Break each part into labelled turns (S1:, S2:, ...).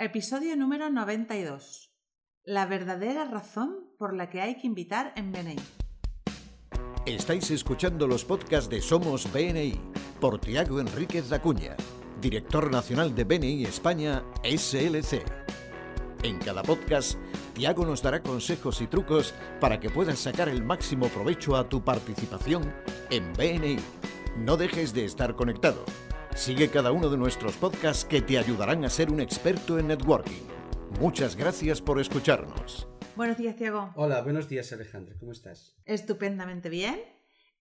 S1: Episodio número 92. La verdadera razón por la que hay que invitar en BNI.
S2: Estáis escuchando los podcasts de Somos BNI por Tiago Enríquez Acuña, director nacional de BNI España SLC. En cada podcast, Tiago nos dará consejos y trucos para que puedas sacar el máximo provecho a tu participación en BNI. No dejes de estar conectado. Sigue cada uno de nuestros podcasts que te ayudarán a ser un experto en networking. Muchas gracias por escucharnos.
S1: Buenos días, Tiago.
S3: Hola, buenos días Alejandra, ¿cómo estás?
S1: Estupendamente bien.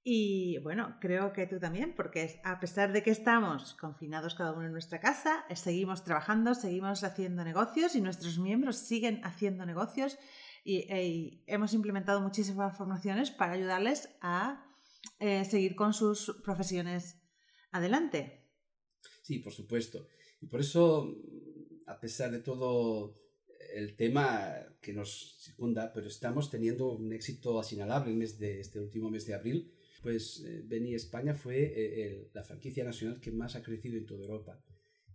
S1: Y bueno, creo que tú también, porque a pesar de que estamos confinados cada uno en nuestra casa, seguimos trabajando, seguimos haciendo negocios y nuestros miembros siguen haciendo negocios y, y hemos implementado muchísimas formaciones para ayudarles a eh, seguir con sus profesiones adelante.
S3: Sí, por supuesto. Y por eso, a pesar de todo el tema que nos circunda, pero estamos teniendo un éxito asinalable en de, este último mes de abril, pues eh, Beni España fue eh, el, la franquicia nacional que más ha crecido en toda Europa.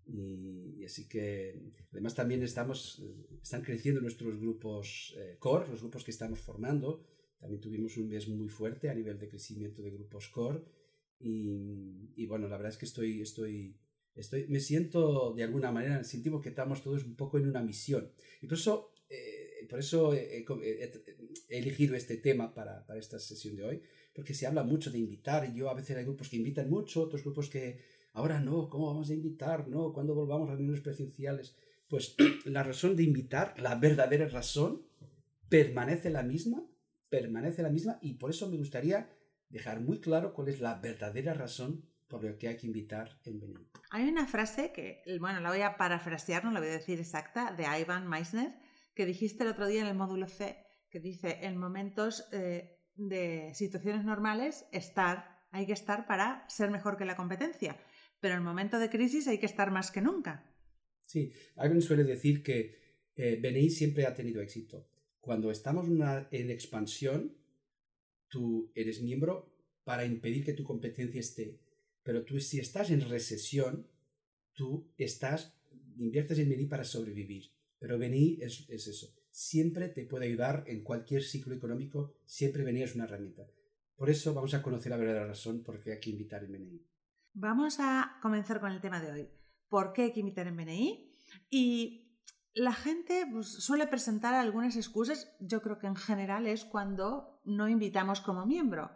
S3: Y, y así que, además también estamos, eh, están creciendo nuestros grupos eh, core, los grupos que estamos formando. También tuvimos un mes muy fuerte a nivel de crecimiento de grupos core. Y, y bueno, la verdad es que estoy, estoy Estoy, me siento de alguna manera, sentimos que estamos todos un poco en una misión. Y por eso, eh, por eso he, he, elegido este tema para, para, esta sesión de hoy, porque se habla mucho de invitar. Y yo a veces hay grupos que invitan mucho, otros grupos que ahora no, ¿cómo vamos a invitar? No, cuando volvamos a reuniones presenciales. Pues la razón de invitar, la verdadera razón, permanece la misma, permanece la misma, y por eso me gustaría dejar muy claro cuál es la verdadera razón por lo que hay que invitar en venir.
S1: Hay una frase que, bueno, la voy a parafrasear, no la voy a decir exacta, de Ivan Meissner, que dijiste el otro día en el módulo C, que dice, en momentos eh, de situaciones normales, estar, hay que estar para ser mejor que la competencia, pero en momento de crisis hay que estar más que nunca.
S3: Sí, Ivan suele decir que eh, BNI siempre ha tenido éxito. Cuando estamos una, en expansión, tú eres miembro para impedir que tu competencia esté pero tú si estás en recesión, tú estás, inviertes en BNI para sobrevivir. Pero BNI es, es eso. Siempre te puede ayudar en cualquier ciclo económico, siempre BNI es una herramienta. Por eso vamos a conocer la verdadera razón por qué hay que invitar en BNI.
S1: Vamos a comenzar con el tema de hoy. ¿Por qué hay que invitar en BNI? Y la gente pues, suele presentar algunas excusas, yo creo que en general es cuando no invitamos como miembro.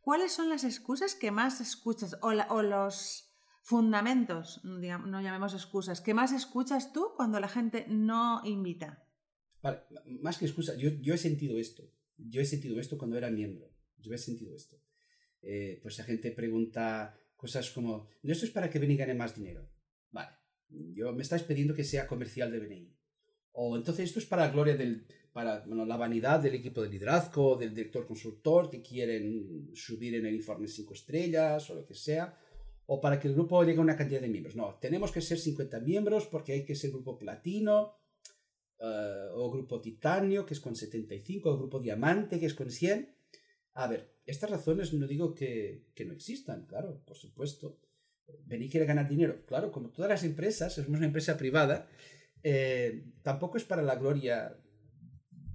S1: ¿Cuáles son las excusas que más escuchas o, los fundamentos, no llamemos excusas, que más escuchas tú cuando la gente no invita?
S3: Vale, más que excusa, yo, he sentido esto. Yo he sentido esto cuando era miembro. Yo he sentido esto. Eh, pues la gente pregunta cosas como, ¿no esto es para que BNI gane más dinero? Vale, yo, me estáis pidiendo que sea comercial de BNI. O entonces esto es para la gloria del, para bueno, la vanidad del equipo de liderazgo, del director consultor que quieren subir en el informe 5 estrellas o lo que sea, o para que el grupo llegue a una cantidad de miembros. No, tenemos que ser 50 miembros porque hay que ser grupo platino, uh, o grupo titanio, que es con 75, o grupo diamante, que es con 100. A ver, estas razones no digo que, que no existan, claro, por supuesto. Vení quiere ganar dinero. Claro, como todas las empresas, es una empresa privada, eh, tampoco es para la gloria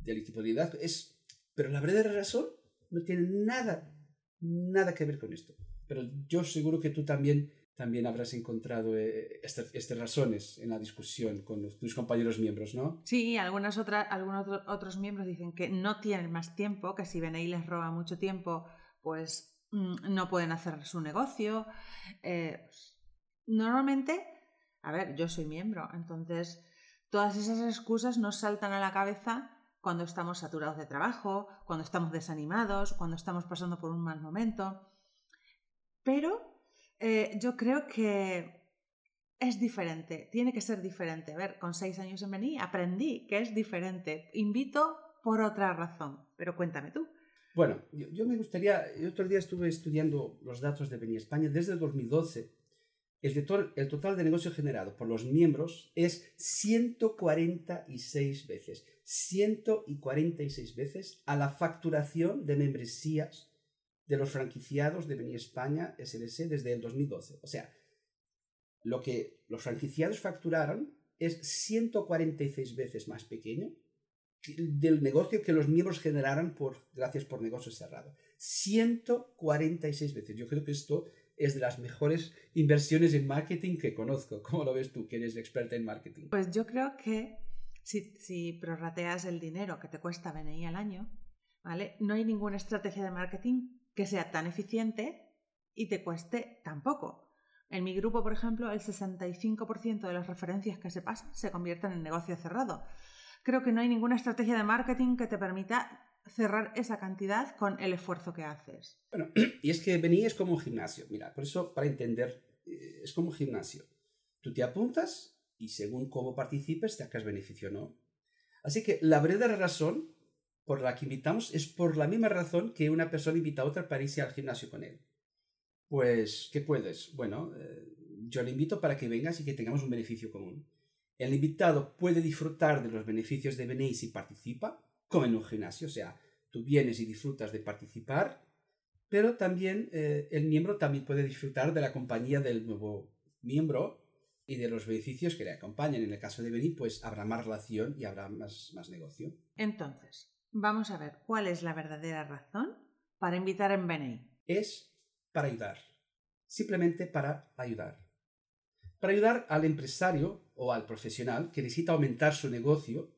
S3: de liderazgo. Es, pero la verdadera razón no tiene nada, nada que ver con esto. Pero yo seguro que tú también, también habrás encontrado eh, estas, estas razones en la discusión con tus compañeros miembros, ¿no?
S1: Sí, algunas otras, algunos otros miembros dicen que no tienen más tiempo, que si BNI les roba mucho tiempo, pues mm, no pueden hacer su negocio. Eh, normalmente, a ver, yo soy miembro, entonces todas esas excusas nos saltan a la cabeza cuando estamos saturados de trabajo, cuando estamos desanimados, cuando estamos pasando por un mal momento. Pero eh, yo creo que es diferente, tiene que ser diferente. A ver, con seis años en Bení aprendí que es diferente. Invito por otra razón, pero cuéntame tú.
S3: Bueno, yo, me gustaría, el otro día estuve estudiando los datos de Bení España desde el 2012 el total, el total, de negocio generado por los miembros es 146 veces. 146 veces a la facturación de membresías de los franquiciados de Beni España SLS desde el 2012. O sea, lo que los franquiciados facturaron es 146 veces más pequeño del negocio que los miembros generaran por, gracias por negocio cerrado. 146 veces. Yo creo que esto es de las mejores inversiones en marketing que conozco. ¿Cómo lo ves tú, que eres experta en marketing?
S1: Pues yo creo que si, prorrateas el dinero que te cuesta BNI al año, ¿vale? No hay ninguna estrategia de marketing que sea tan eficiente y te cueste tan poco. En mi grupo, por ejemplo, el 65% de las referencias que se pasan se convierten en negocio cerrado. Creo que no hay ninguna estrategia de marketing que te permita cerrar esa cantidad con el esfuerzo que haces.
S3: Bueno, y es que venir es como un gimnasio. Mira, por eso, para entender, eh, es como un gimnasio. Tú te apuntas y según cómo participes, te sacas beneficio o no. Así que la verdadera razón por la que invitamos es por la misma razón que una persona invita a otra para irse al gimnasio con él. Pues, ¿qué puedes? Bueno, eh, yo le invito para que vengas y que tengamos un beneficio común. El invitado puede disfrutar de los beneficios de venir si participa, como en un gimnasio, o sea, tú vienes y disfrutas de participar, pero también eh, el miembro también puede disfrutar de la compañía del nuevo miembro y de los beneficios que le acompañan. En el caso de venir, pues habrá más relación y habrá más, más negocio.
S1: Entonces, vamos a ver cuál es la verdadera razón para invitar en BNI.
S3: Es para ayudar, simplemente para ayudar. Para ayudar al empresario o al profesional que necesita aumentar su negocio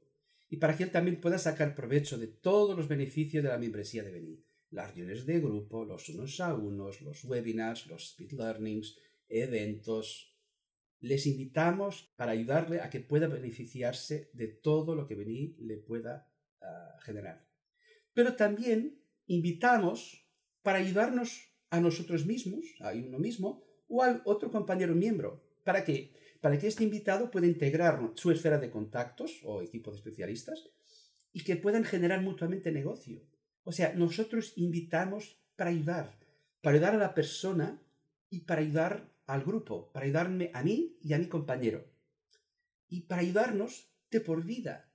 S3: y para que él también pueda sacar provecho de todos los beneficios de la membresía de Beni. Las reuniones de grupo, los unos a unos, los webinars, los speed learnings, eventos. Les invitamos para ayudarle a que pueda beneficiarse de todo lo que Beni le pueda ah, generar. Pero también invitamos para ayudarnos a nosotros mismos, a uno mismo, o al otro compañero miembro. ¿Para qué? para que este invitado pueda integrar su esfera de contactos o equipo de especialistas y que puedan generar mutuamente negocio. O sea, nosotros invitamos para ayudar, para ayudar a la persona y para ayudar al grupo, para ayudarme a mí y a mi compañero. Y para ayudarnos de por vida.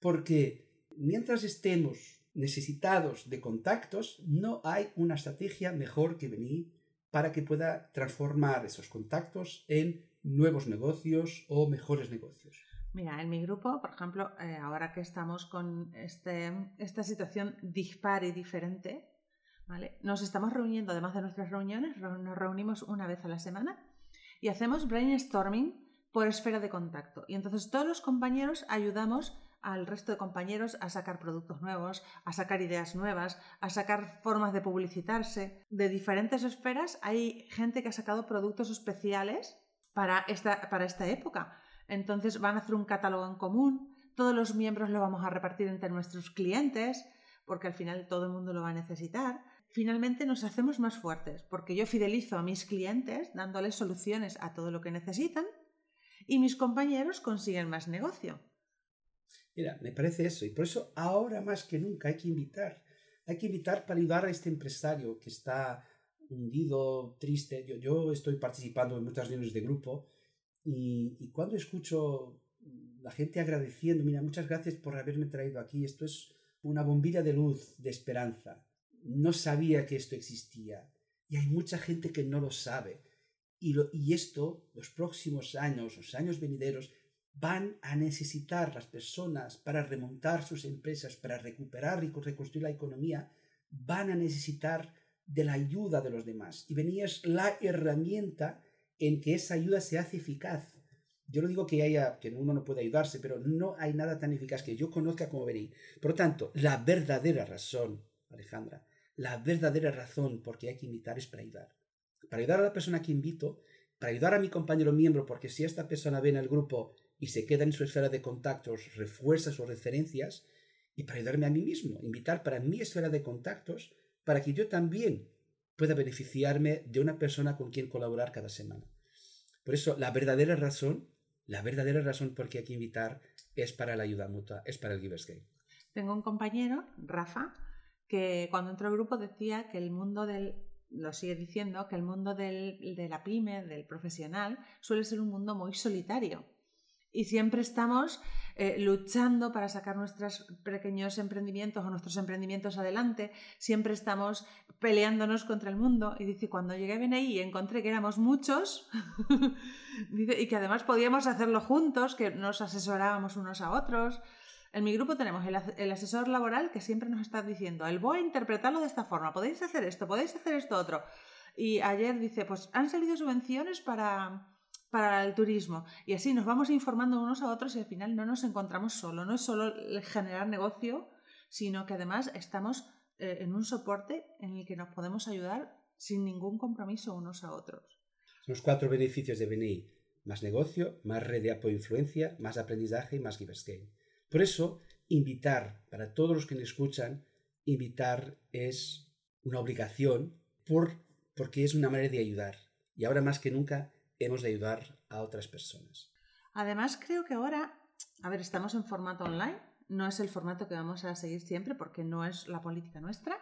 S3: Porque mientras estemos necesitados de contactos, no hay una estrategia mejor que venir para que pueda transformar esos contactos en nuevos negocios o mejores negocios?
S1: Mira, en mi grupo, por ejemplo, eh, ahora que estamos con este, esta situación dispar y diferente, nos estamos reuniendo, además de nuestras reuniones, nos reunimos una vez a la semana y hacemos brainstorming por esfera de contacto. Y entonces todos los compañeros ayudamos al resto de compañeros a sacar productos nuevos, a sacar ideas nuevas, a sacar formas de publicitarse. De diferentes esferas hay gente que ha sacado productos especiales para esta, para esta época. Entonces van a hacer un catálogo en común, todos los miembros lo vamos a repartir entre nuestros clientes, porque al final todo el mundo lo va a necesitar. Finalmente nos hacemos más fuertes, porque yo fidelizo a mis clientes dándoles soluciones a todo lo que necesitan y mis compañeros consiguen más negocio.
S3: Mira, me parece eso, y por eso ahora más que nunca hay que invitar. Hay que invitar para ayudar a este empresario que está hundido, triste. Yo, estoy participando en muchas reuniones de grupo y, y, cuando escucho la gente agradeciendo, mira, muchas gracias por haberme traído aquí, esto es una bombilla de luz, de esperanza. No sabía que esto existía y hay mucha gente que no lo sabe. Y, lo, y esto, los próximos años, los años venideros, van a necesitar las personas para remontar sus empresas, para recuperar y reconstruir la economía, van a necesitar de la ayuda de los demás. Y venía es la herramienta en que esa ayuda se hace eficaz. Yo no digo que haya que uno no puede ayudarse, pero no hay nada tan eficaz que yo conozca como venir. Por lo tanto, la verdadera razón, Alejandra, la verdadera razón por qué hay que invitar es para ayudar. Para ayudar a la persona que invito, para ayudar a mi compañero miembro, porque si esta persona ve en el grupo y se queda en su esfera de contactos, refuerza sus referencias, y para ayudarme a mí mismo, invitar para mi esfera de contactos para que yo también pueda beneficiarme de una persona con quien colaborar cada semana. Por eso, la verdadera razón, la verdadera razón por qué hay que invitar es para la ayuda mutua, es para el Givers Game.
S1: Tengo un compañero, Rafa, que cuando entró al grupo decía que el mundo del, lo sigue diciendo, que el mundo del, de la pyme, del profesional, suele ser un mundo muy solitario. Y siempre estamos eh, luchando para sacar nuestros pequeños emprendimientos o nuestros emprendimientos adelante, siempre estamos peleándonos contra el mundo. Y dice, cuando llegué a BNI y encontré que éramos muchos y que además podíamos hacerlo juntos, que nos asesorábamos unos a otros. En mi grupo tenemos el, asesor laboral que siempre nos está diciendo, el voy a interpretarlo de esta forma, podéis hacer esto, podéis hacer esto otro. Y ayer dice, pues han salido subvenciones para, para el turismo. Y así nos vamos informando unos a otros y al final no nos encontramos solo. No es solo generar negocio, sino que además estamos eh, en un soporte en el que nos podemos ayudar sin ningún compromiso unos a otros.
S3: Los cuatro beneficios de BNI. Más negocio, más red de apoyo e influencia, más aprendizaje y más givers Por eso, invitar, para todos los que me escuchan, invitar es una obligación por porque es una manera de ayudar. Y ahora más que nunca hemos de ayudar a otras personas.
S1: Además, creo que ahora, a ver, estamos en formato online, no es el formato que vamos a seguir siempre porque no es la política nuestra,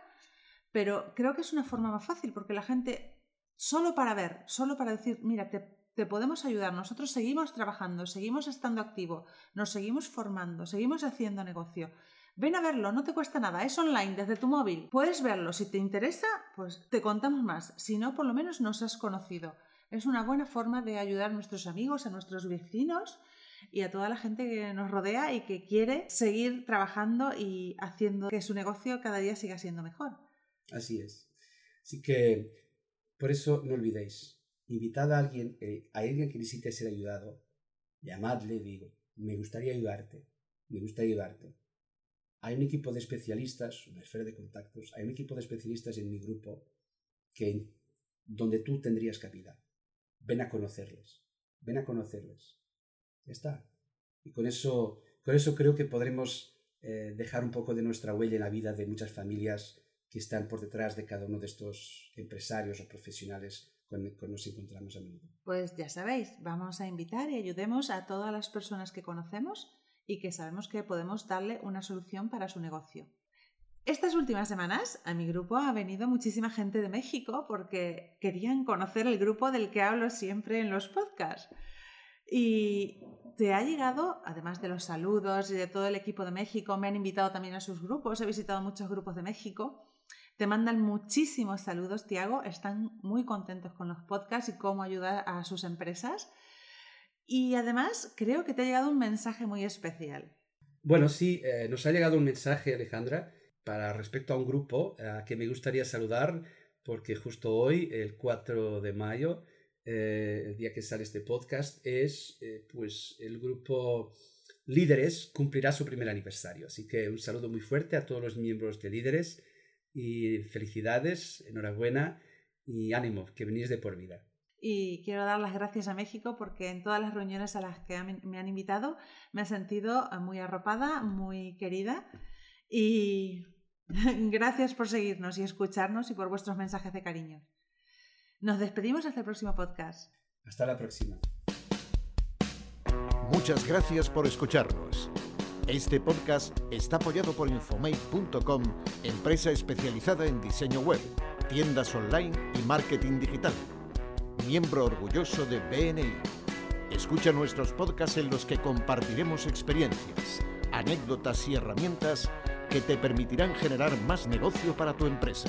S1: pero creo que es una forma más fácil porque la gente, solo para ver, solo para decir, mira, te, te podemos ayudar, nosotros seguimos trabajando, seguimos estando activo, nos seguimos formando, seguimos haciendo negocio. Ven a verlo, no te cuesta nada, es online desde tu móvil. Puedes verlo, si te interesa, pues te contamos más, si no, por lo menos nos has conocido. Es una buena forma de ayudar a nuestros amigos, a nuestros vecinos y a toda la gente que nos rodea y que quiere seguir trabajando y haciendo que su negocio cada día siga siendo mejor.
S3: Así es. Así que, por eso no olvidéis, invitad a alguien, eh, a alguien que necesite ser ayudado, llamadle, digo, me gustaría ayudarte, me gustaría ayudarte. Hay un equipo de especialistas, una esfera de contactos, hay un equipo de especialistas en mi grupo que donde tú tendrías cabida. Ven a conocerles, ven a conocerles. Ya está. Y con eso, con eso creo que podremos eh, dejar un poco de nuestra huella en la vida de muchas familias que están por detrás de cada uno de estos empresarios o profesionales con nos encontramos a menudo.
S1: Pues ya sabéis, vamos a invitar y ayudemos a todas las personas que conocemos y que sabemos que podemos darle una solución para su negocio. Estas últimas semanas a mi grupo ha venido muchísima gente de México porque querían conocer el grupo del que hablo siempre en los podcasts. Y te ha llegado, además de los saludos y de todo el equipo de México, me han invitado también a sus grupos, he visitado muchos grupos de México. Te mandan muchísimos saludos, Tiago, están muy contentos con los podcasts y cómo ayudar a sus empresas. Y además creo que te ha llegado un mensaje muy especial.
S3: Bueno, sí, eh, nos ha llegado un mensaje, Alejandra, para respecto a un grupo a que me gustaría saludar, porque justo hoy, el 4 de mayo, eh, el día que sale este podcast, es eh, pues el grupo Líderes cumplirá su primer aniversario. Así que un saludo muy fuerte a todos los miembros de Líderes y felicidades, enhorabuena y ánimo, que venís de por vida
S1: y quiero dar las gracias a México porque en todas las reuniones a las que me han invitado me he sentido muy arropada, muy querida y gracias por seguirnos y escucharnos y por vuestros mensajes de cariño. Nos despedimos hasta el próximo podcast.
S3: Hasta la próxima.
S2: Muchas gracias por escucharnos. Este podcast está apoyado por Infomate.com, empresa especializada en diseño web, tiendas online y marketing digital miembro orgulloso de BNI. Escucha nuestros podcasts en los que compartiremos experiencias, anécdotas y herramientas que te permitirán generar más negocio para tu empresa.